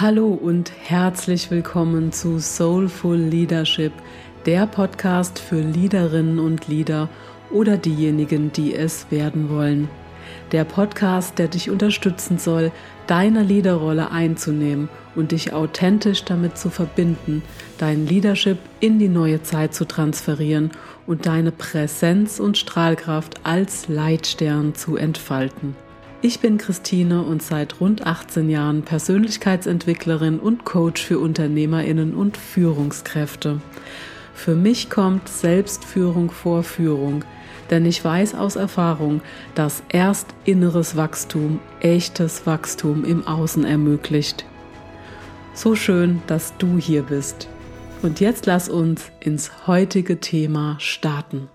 Hallo und herzlich willkommen zu Soulful Leadership, der Podcast für Leaderinnen und Leader oder diejenigen, die es werden wollen. Der Podcast, der dich unterstützen soll, deine Leaderrolle einzunehmen und dich authentisch damit zu verbinden, dein Leadership in die neue Zeit zu transferieren und deine Präsenz und Strahlkraft als Leitstern zu entfalten. Ich bin Christine und seit rund 18 Jahren Persönlichkeitsentwicklerin und Coach für Unternehmerinnen und Führungskräfte. Für mich kommt Selbstführung vor Führung, denn ich weiß aus Erfahrung, dass erst inneres Wachstum echtes Wachstum im Außen ermöglicht. So schön, dass du hier bist. Und jetzt lass uns ins heutige Thema starten.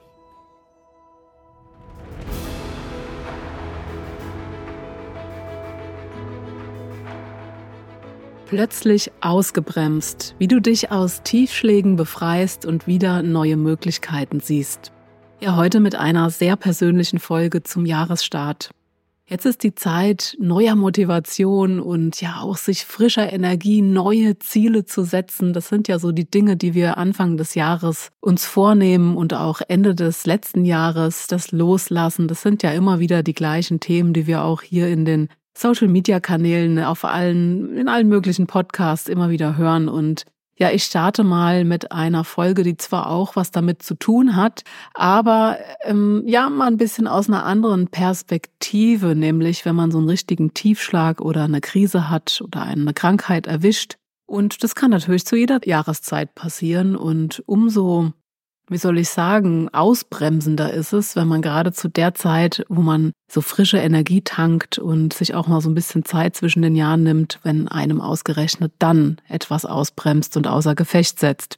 Plötzlich ausgebremst, wie du dich aus Tiefschlägen befreist und wieder neue Möglichkeiten siehst. Ja, heute mit einer sehr persönlichen Folge zum Jahresstart. Jetzt ist die Zeit neuer Motivation und ja auch sich frischer Energie, neue Ziele zu setzen. Das sind ja so die Dinge, die wir Anfang des Jahres uns vornehmen und auch Ende des letzten Jahres das Loslassen. Das sind ja immer wieder die gleichen Themen, die wir auch hier in den Social Media Kanälen, auf allen, in allen möglichen Podcasts immer wieder hören. Und ja, ich starte mal mit einer Folge, die zwar auch was damit zu tun hat, aber ähm, ja, mal ein bisschen aus einer anderen Perspektive, nämlich wenn man so einen richtigen Tiefschlag oder eine Krise hat oder eine Krankheit erwischt. Und das kann natürlich zu jeder Jahreszeit passieren. Und umso wie soll ich sagen, ausbremsender ist es, wenn man gerade zu der Zeit, wo man so frische Energie tankt und sich auch mal so ein bisschen Zeit zwischen den Jahren nimmt, wenn einem ausgerechnet dann etwas ausbremst und außer Gefecht setzt.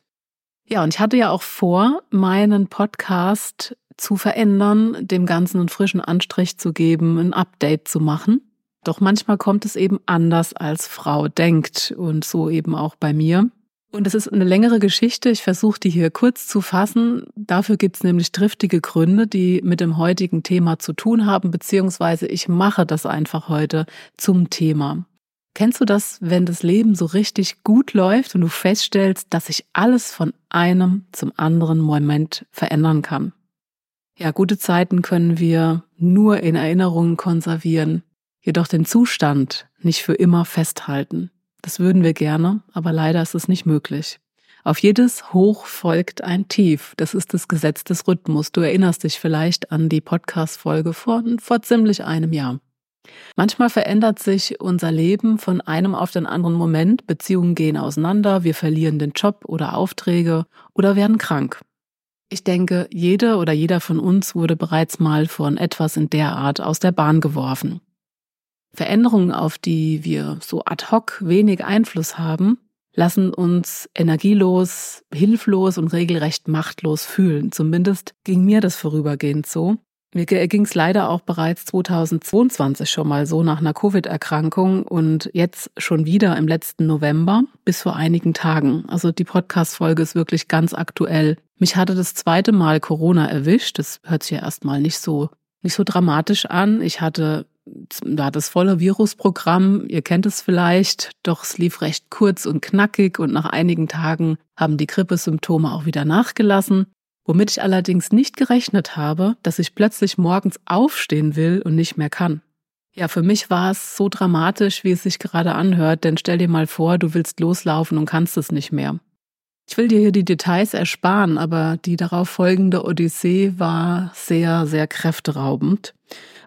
Ja, und ich hatte ja auch vor, meinen Podcast zu verändern, dem Ganzen einen frischen Anstrich zu geben, ein Update zu machen. Doch manchmal kommt es eben anders, als Frau denkt und so eben auch bei mir. Und es ist eine längere Geschichte. Ich versuche die hier kurz zu fassen. Dafür gibt es nämlich triftige Gründe, die mit dem heutigen Thema zu tun haben, beziehungsweise ich mache das einfach heute zum Thema. Kennst du das, wenn das Leben so richtig gut läuft und du feststellst, dass sich alles von einem zum anderen Moment verändern kann? Ja, gute Zeiten können wir nur in Erinnerungen konservieren, jedoch den Zustand nicht für immer festhalten. Das würden wir gerne, aber leider ist es nicht möglich. Auf jedes Hoch folgt ein Tief. Das ist das Gesetz des Rhythmus. Du erinnerst dich vielleicht an die Podcast-Folge vor, vor ziemlich einem Jahr. Manchmal verändert sich unser Leben von einem auf den anderen Moment. Beziehungen gehen auseinander, wir verlieren den Job oder Aufträge oder werden krank. Ich denke, jede oder jeder von uns wurde bereits mal von etwas in der Art aus der Bahn geworfen. Veränderungen, auf die wir so ad hoc wenig Einfluss haben, lassen uns energielos, hilflos und regelrecht machtlos fühlen. Zumindest ging mir das vorübergehend so. Mir ging es leider auch bereits 2022 schon mal so nach einer Covid-Erkrankung und jetzt schon wieder im letzten November bis vor einigen Tagen. Also die Podcast-Folge ist wirklich ganz aktuell. Mich hatte das zweite Mal Corona erwischt. Das hört sich ja erstmal nicht so, nicht so dramatisch an. Ich hatte war das volle Virusprogramm, ihr kennt es vielleicht, doch es lief recht kurz und knackig und nach einigen Tagen haben die Grippesymptome auch wieder nachgelassen. Womit ich allerdings nicht gerechnet habe, dass ich plötzlich morgens aufstehen will und nicht mehr kann. Ja, für mich war es so dramatisch, wie es sich gerade anhört, denn stell dir mal vor, du willst loslaufen und kannst es nicht mehr. Ich will dir hier die Details ersparen, aber die darauf folgende Odyssee war sehr, sehr kräfteraubend.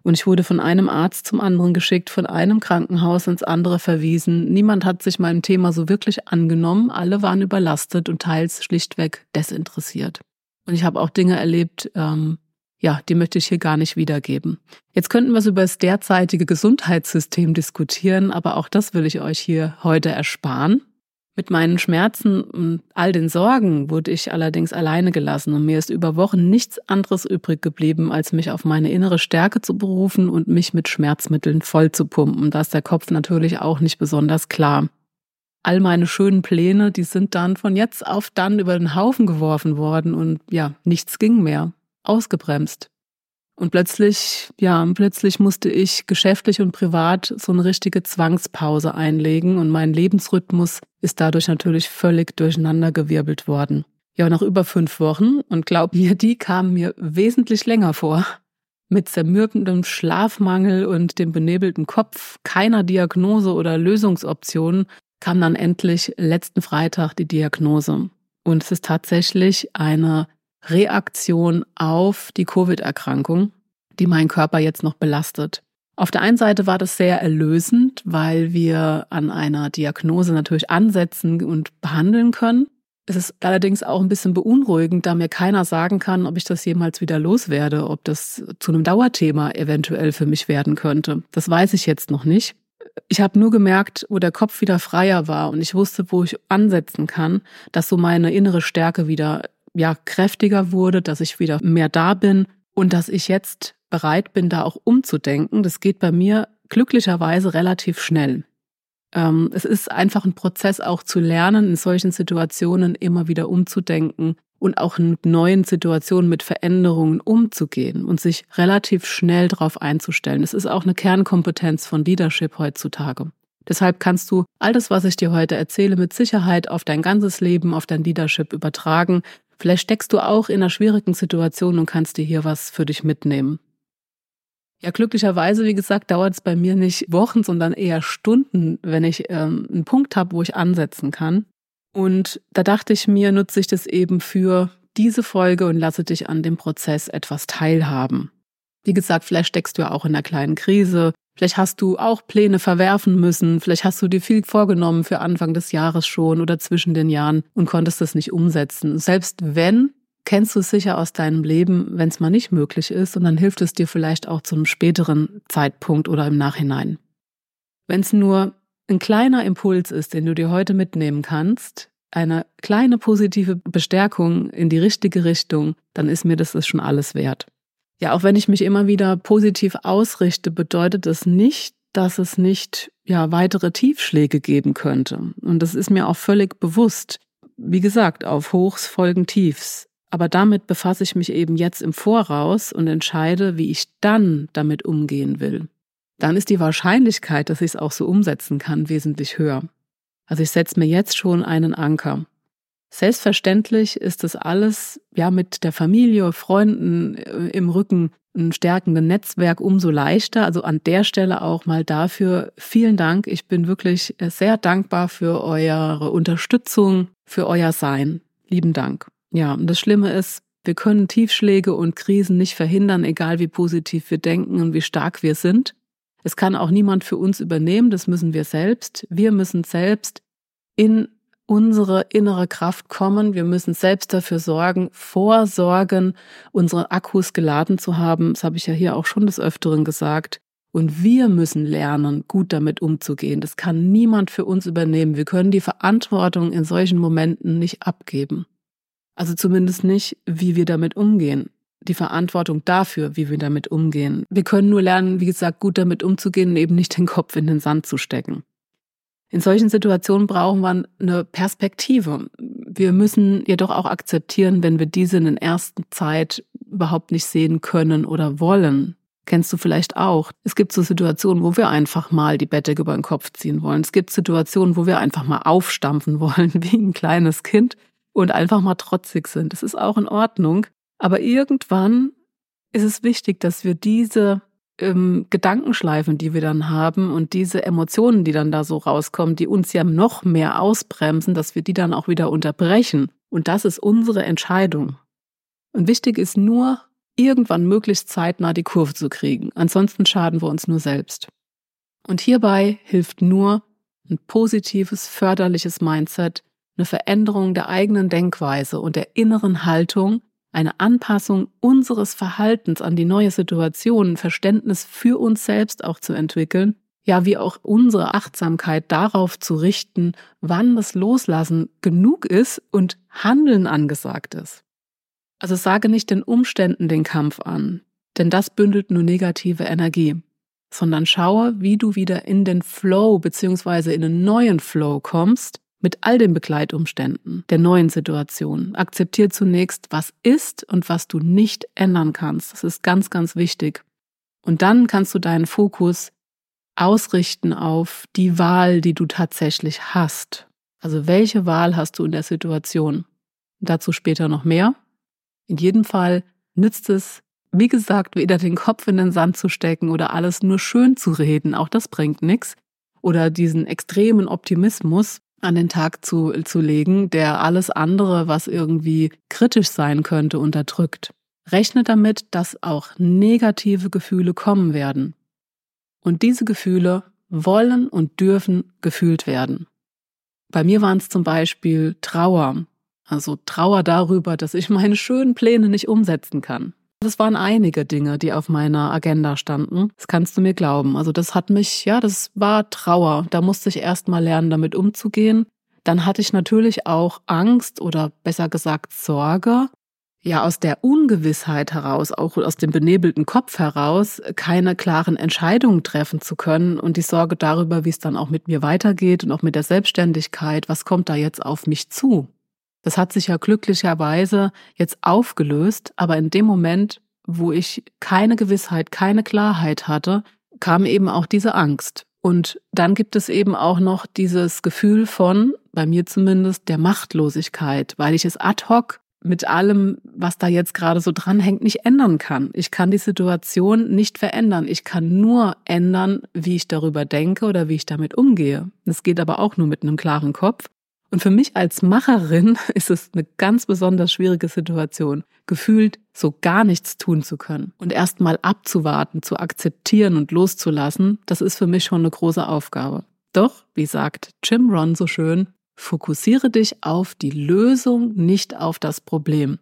Und ich wurde von einem Arzt zum anderen geschickt, von einem Krankenhaus ins andere verwiesen. Niemand hat sich meinem Thema so wirklich angenommen. Alle waren überlastet und teils schlichtweg desinteressiert. Und ich habe auch Dinge erlebt, ähm, ja, die möchte ich hier gar nicht wiedergeben. Jetzt könnten wir über das derzeitige Gesundheitssystem diskutieren, aber auch das will ich euch hier heute ersparen. Mit meinen Schmerzen und all den Sorgen wurde ich allerdings alleine gelassen und mir ist über Wochen nichts anderes übrig geblieben, als mich auf meine innere Stärke zu berufen und mich mit Schmerzmitteln voll zu pumpen. Da ist der Kopf natürlich auch nicht besonders klar. All meine schönen Pläne, die sind dann von jetzt auf dann über den Haufen geworfen worden und ja, nichts ging mehr. Ausgebremst. Und plötzlich, ja, plötzlich musste ich geschäftlich und privat so eine richtige Zwangspause einlegen und mein Lebensrhythmus ist dadurch natürlich völlig durcheinandergewirbelt worden. Ja, nach über fünf Wochen, und glaub mir, die kamen mir wesentlich länger vor, mit zermürbendem Schlafmangel und dem benebelten Kopf, keiner Diagnose oder Lösungsoptionen, kam dann endlich letzten Freitag die Diagnose. Und es ist tatsächlich eine Reaktion auf die Covid-Erkrankung, die meinen Körper jetzt noch belastet. Auf der einen Seite war das sehr erlösend, weil wir an einer Diagnose natürlich ansetzen und behandeln können. Es ist allerdings auch ein bisschen beunruhigend, da mir keiner sagen kann, ob ich das jemals wieder loswerde, ob das zu einem Dauerthema eventuell für mich werden könnte. Das weiß ich jetzt noch nicht. Ich habe nur gemerkt, wo der Kopf wieder freier war und ich wusste, wo ich ansetzen kann, dass so meine innere Stärke wieder ja kräftiger wurde, dass ich wieder mehr da bin und dass ich jetzt bereit bin, da auch umzudenken. Das geht bei mir glücklicherweise relativ schnell. Ähm, es ist einfach ein Prozess auch zu lernen, in solchen Situationen immer wieder umzudenken und auch in neuen Situationen mit Veränderungen umzugehen und sich relativ schnell darauf einzustellen. Es ist auch eine Kernkompetenz von Leadership heutzutage. Deshalb kannst du all das, was ich dir heute erzähle, mit Sicherheit auf dein ganzes Leben, auf dein Leadership übertragen. Vielleicht steckst du auch in einer schwierigen Situation und kannst dir hier was für dich mitnehmen. Ja, glücklicherweise, wie gesagt, dauert es bei mir nicht Wochen, sondern eher Stunden, wenn ich ähm, einen Punkt habe, wo ich ansetzen kann. Und da dachte ich mir, nutze ich das eben für diese Folge und lasse dich an dem Prozess etwas teilhaben. Wie gesagt, vielleicht steckst du ja auch in einer kleinen Krise, vielleicht hast du auch Pläne verwerfen müssen, vielleicht hast du dir viel vorgenommen für Anfang des Jahres schon oder zwischen den Jahren und konntest das nicht umsetzen. Selbst wenn, kennst du es sicher aus deinem Leben, wenn es mal nicht möglich ist, und dann hilft es dir vielleicht auch zu einem späteren Zeitpunkt oder im Nachhinein. Wenn es nur ein kleiner Impuls ist, den du dir heute mitnehmen kannst, eine kleine positive Bestärkung in die richtige Richtung, dann ist mir das schon alles wert. Ja, auch wenn ich mich immer wieder positiv ausrichte, bedeutet das nicht, dass es nicht ja weitere Tiefschläge geben könnte. Und das ist mir auch völlig bewusst. Wie gesagt, auf Hochs folgen Tiefs. Aber damit befasse ich mich eben jetzt im Voraus und entscheide, wie ich dann damit umgehen will. Dann ist die Wahrscheinlichkeit, dass ich es auch so umsetzen kann, wesentlich höher. Also ich setze mir jetzt schon einen Anker. Selbstverständlich ist das alles ja mit der Familie, Freunden äh, im Rücken, ein stärkenden Netzwerk umso leichter. Also an der Stelle auch mal dafür vielen Dank. Ich bin wirklich sehr dankbar für eure Unterstützung, für euer Sein. Lieben Dank. Ja, und das Schlimme ist, wir können Tiefschläge und Krisen nicht verhindern, egal wie positiv wir denken und wie stark wir sind. Es kann auch niemand für uns übernehmen, das müssen wir selbst. Wir müssen selbst in unsere innere Kraft kommen. Wir müssen selbst dafür sorgen, vorsorgen, unsere Akkus geladen zu haben. Das habe ich ja hier auch schon des Öfteren gesagt. Und wir müssen lernen, gut damit umzugehen. Das kann niemand für uns übernehmen. Wir können die Verantwortung in solchen Momenten nicht abgeben. Also zumindest nicht, wie wir damit umgehen. Die Verantwortung dafür, wie wir damit umgehen. Wir können nur lernen, wie gesagt, gut damit umzugehen und eben nicht den Kopf in den Sand zu stecken. In solchen Situationen brauchen wir eine Perspektive. Wir müssen jedoch auch akzeptieren, wenn wir diese in der ersten Zeit überhaupt nicht sehen können oder wollen. Kennst du vielleicht auch. Es gibt so Situationen, wo wir einfach mal die Bettdecke über den Kopf ziehen wollen. Es gibt Situationen, wo wir einfach mal aufstampfen wollen, wie ein kleines Kind und einfach mal trotzig sind. Das ist auch in Ordnung. Aber irgendwann ist es wichtig, dass wir diese ähm, Gedankenschleifen, die wir dann haben und diese Emotionen, die dann da so rauskommen, die uns ja noch mehr ausbremsen, dass wir die dann auch wieder unterbrechen. Und das ist unsere Entscheidung. Und wichtig ist nur, irgendwann möglichst zeitnah die Kurve zu kriegen. Ansonsten schaden wir uns nur selbst. Und hierbei hilft nur ein positives, förderliches Mindset, eine Veränderung der eigenen Denkweise und der inneren Haltung, eine Anpassung unseres Verhaltens an die neue Situation, Verständnis für uns selbst auch zu entwickeln, ja, wie auch unsere Achtsamkeit darauf zu richten, wann das Loslassen genug ist und Handeln angesagt ist. Also sage nicht den Umständen den Kampf an, denn das bündelt nur negative Energie, sondern schaue, wie du wieder in den Flow beziehungsweise in einen neuen Flow kommst, mit all den Begleitumständen der neuen Situation. Akzeptier zunächst, was ist und was du nicht ändern kannst. Das ist ganz, ganz wichtig. Und dann kannst du deinen Fokus ausrichten auf die Wahl, die du tatsächlich hast. Also welche Wahl hast du in der Situation? Dazu später noch mehr. In jedem Fall nützt es, wie gesagt, weder den Kopf in den Sand zu stecken oder alles nur schön zu reden. Auch das bringt nichts. Oder diesen extremen Optimismus, an den Tag zu, zu legen, der alles andere, was irgendwie kritisch sein könnte, unterdrückt. Rechne damit, dass auch negative Gefühle kommen werden. Und diese Gefühle wollen und dürfen gefühlt werden. Bei mir waren es zum Beispiel Trauer, also Trauer darüber, dass ich meine schönen Pläne nicht umsetzen kann. Das waren einige Dinge, die auf meiner Agenda standen. Das kannst du mir glauben. Also das hat mich, ja, das war Trauer. Da musste ich erst mal lernen, damit umzugehen. Dann hatte ich natürlich auch Angst oder besser gesagt Sorge, ja aus der Ungewissheit heraus, auch aus dem benebelten Kopf heraus, keine klaren Entscheidungen treffen zu können und die Sorge darüber, wie es dann auch mit mir weitergeht und auch mit der Selbstständigkeit, was kommt da jetzt auf mich zu? Das hat sich ja glücklicherweise jetzt aufgelöst, aber in dem Moment, wo ich keine Gewissheit, keine Klarheit hatte, kam eben auch diese Angst. Und dann gibt es eben auch noch dieses Gefühl von, bei mir zumindest, der Machtlosigkeit, weil ich es ad hoc mit allem, was da jetzt gerade so dranhängt, nicht ändern kann. Ich kann die Situation nicht verändern. Ich kann nur ändern, wie ich darüber denke oder wie ich damit umgehe. Das geht aber auch nur mit einem klaren Kopf. Und für mich als Macherin ist es eine ganz besonders schwierige Situation, gefühlt so gar nichts tun zu können und erst mal abzuwarten, zu akzeptieren und loszulassen, das ist für mich schon eine große Aufgabe. Doch, wie sagt Jim Ron so schön, fokussiere dich auf die Lösung, nicht auf das Problem.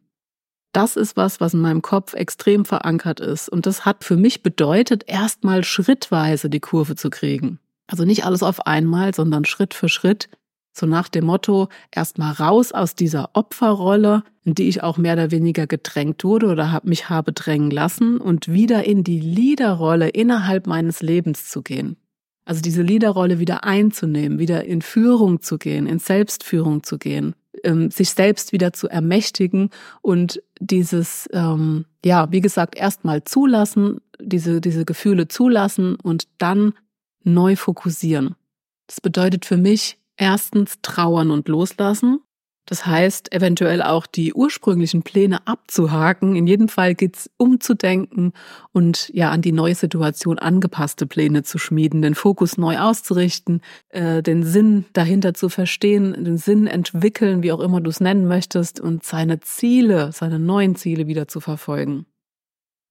Das ist was, was in meinem Kopf extrem verankert ist. Und das hat für mich bedeutet, erstmal schrittweise die Kurve zu kriegen. Also nicht alles auf einmal, sondern Schritt für Schritt so nach dem Motto, erstmal raus aus dieser Opferrolle, in die ich auch mehr oder weniger gedrängt wurde oder hab, mich habe drängen lassen und wieder in die Leaderrolle innerhalb meines Lebens zu gehen. Also diese Leaderrolle wieder einzunehmen, wieder in Führung zu gehen, in Selbstführung zu gehen, ähm, sich selbst wieder zu ermächtigen und dieses, ähm, ja, wie gesagt, erstmal zulassen, diese, diese Gefühle zulassen und dann neu fokussieren. Das bedeutet für mich, Erstens trauern und loslassen. Das heißt, eventuell auch die ursprünglichen Pläne abzuhaken. In jedem Fall geht's umzudenken und ja an die neue Situation angepasste Pläne zu schmieden, den Fokus neu auszurichten, äh, den Sinn dahinter zu verstehen, den Sinn entwickeln, wie auch immer du es nennen möchtest, und seine Ziele, seine neuen Ziele wieder zu verfolgen.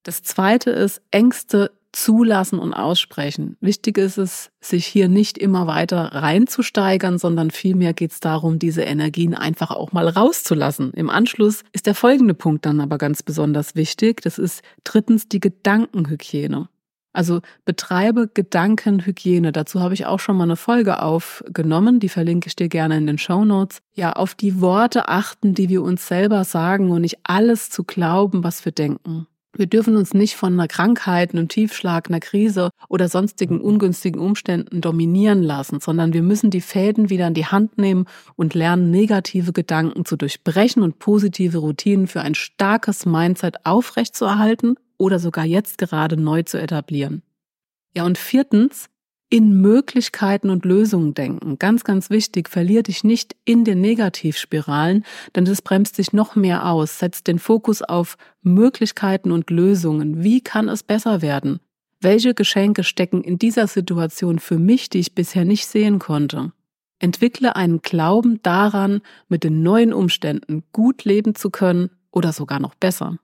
Das zweite ist, Ängste zulassen und aussprechen. Wichtig ist es, sich hier nicht immer weiter reinzusteigern, sondern vielmehr geht es darum, diese Energien einfach auch mal rauszulassen. Im Anschluss ist der folgende Punkt dann aber ganz besonders wichtig. Das ist drittens die Gedankenhygiene. Also betreibe Gedankenhygiene. Dazu habe ich auch schon mal eine Folge aufgenommen, die verlinke ich dir gerne in den Show Notes. Ja, auf die Worte achten, die wir uns selber sagen und nicht alles zu glauben, was wir denken. Wir dürfen uns nicht von einer Krankheit, einem Tiefschlag, einer Krise oder sonstigen ungünstigen Umständen dominieren lassen, sondern wir müssen die Fäden wieder in die Hand nehmen und lernen, negative Gedanken zu durchbrechen und positive Routinen für ein starkes Mindset aufrechtzuerhalten oder sogar jetzt gerade neu zu etablieren. Ja, und viertens, in Möglichkeiten und Lösungen denken. Ganz, ganz wichtig, verlier dich nicht in den Negativspiralen, denn das bremst dich noch mehr aus. Setz den Fokus auf Möglichkeiten und Lösungen. Wie kann es besser werden? Welche Geschenke stecken in dieser Situation für mich, die ich bisher nicht sehen konnte? Entwickle einen Glauben daran, mit den neuen Umständen gut leben zu können oder sogar noch besser.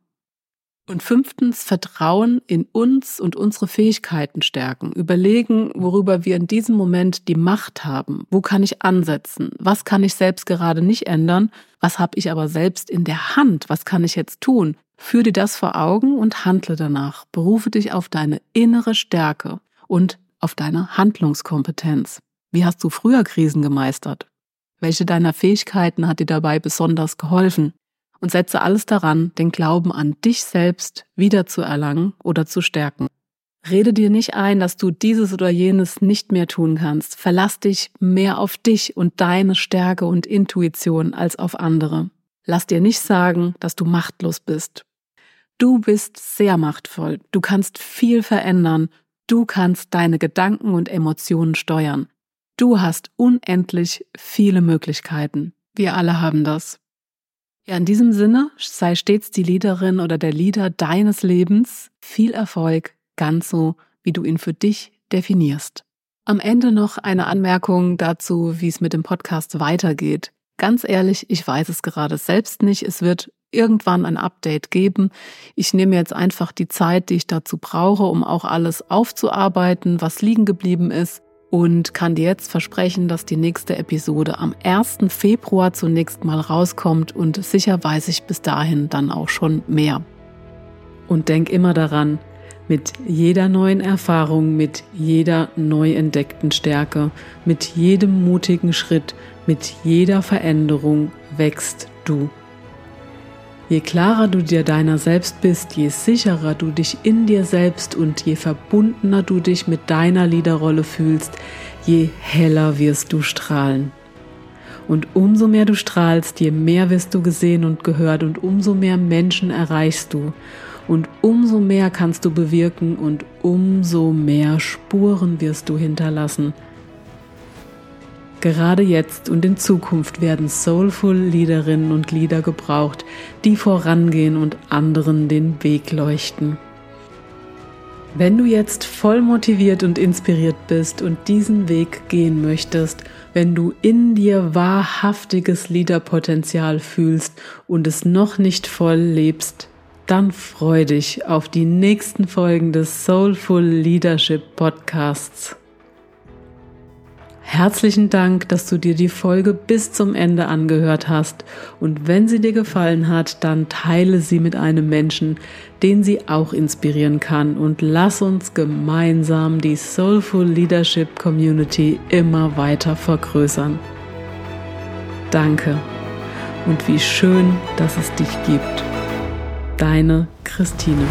Und fünftens, Vertrauen in uns und unsere Fähigkeiten stärken. Überlegen, worüber wir in diesem Moment die Macht haben. Wo kann ich ansetzen? Was kann ich selbst gerade nicht ändern? Was habe ich aber selbst in der Hand? Was kann ich jetzt tun? Führ dir das vor Augen und handle danach. Berufe dich auf deine innere Stärke und auf deine Handlungskompetenz. Wie hast du früher Krisen gemeistert? Welche deiner Fähigkeiten hat dir dabei besonders geholfen? Und setze alles daran, den Glauben an dich selbst wiederzuerlangen oder zu stärken. Rede dir nicht ein, dass du dieses oder jenes nicht mehr tun kannst. Verlass dich mehr auf dich und deine Stärke und Intuition als auf andere. Lass dir nicht sagen, dass du machtlos bist. Du bist sehr machtvoll. Du kannst viel verändern. Du kannst deine Gedanken und Emotionen steuern. Du hast unendlich viele Möglichkeiten. Wir alle haben das. Ja, in diesem Sinne, sei stets die Leaderin oder der Leader deines Lebens. Viel Erfolg, ganz so, wie du ihn für dich definierst. Am Ende noch eine Anmerkung dazu, wie es mit dem Podcast weitergeht. Ganz ehrlich, ich weiß es gerade selbst nicht. Es wird irgendwann ein Update geben. Ich nehme jetzt einfach die Zeit, die ich dazu brauche, um auch alles aufzuarbeiten, was liegen geblieben ist und kann dir jetzt versprechen, dass die nächste Episode am 1. Februar zunächst mal rauskommt und sicher weiß ich bis dahin dann auch schon mehr. Und denk immer daran, mit jeder neuen Erfahrung, mit jeder neu entdeckten Stärke, mit jedem mutigen Schritt, mit jeder Veränderung wächst du. Je klarer du dir deiner selbst bist, je sicherer du dich in dir selbst und je verbundener du dich mit deiner Liederrolle fühlst, je heller wirst du strahlen. Und umso mehr du strahlst, je mehr wirst du gesehen und gehört und umso mehr Menschen erreichst du. Und umso mehr kannst du bewirken und umso mehr Spuren wirst du hinterlassen. Gerade jetzt und in Zukunft werden soulful Liederinnen und Lieder gebraucht, die vorangehen und anderen den Weg leuchten. Wenn du jetzt voll motiviert und inspiriert bist und diesen Weg gehen möchtest, wenn du in dir wahrhaftiges Liederpotenzial fühlst und es noch nicht voll lebst, dann freu dich auf die nächsten Folgen des Soulful Leadership Podcasts. Herzlichen Dank, dass du dir die Folge bis zum Ende angehört hast. Und wenn sie dir gefallen hat, dann teile sie mit einem Menschen, den sie auch inspirieren kann. Und lass uns gemeinsam die Soulful Leadership Community immer weiter vergrößern. Danke. Und wie schön, dass es dich gibt. Deine Christine.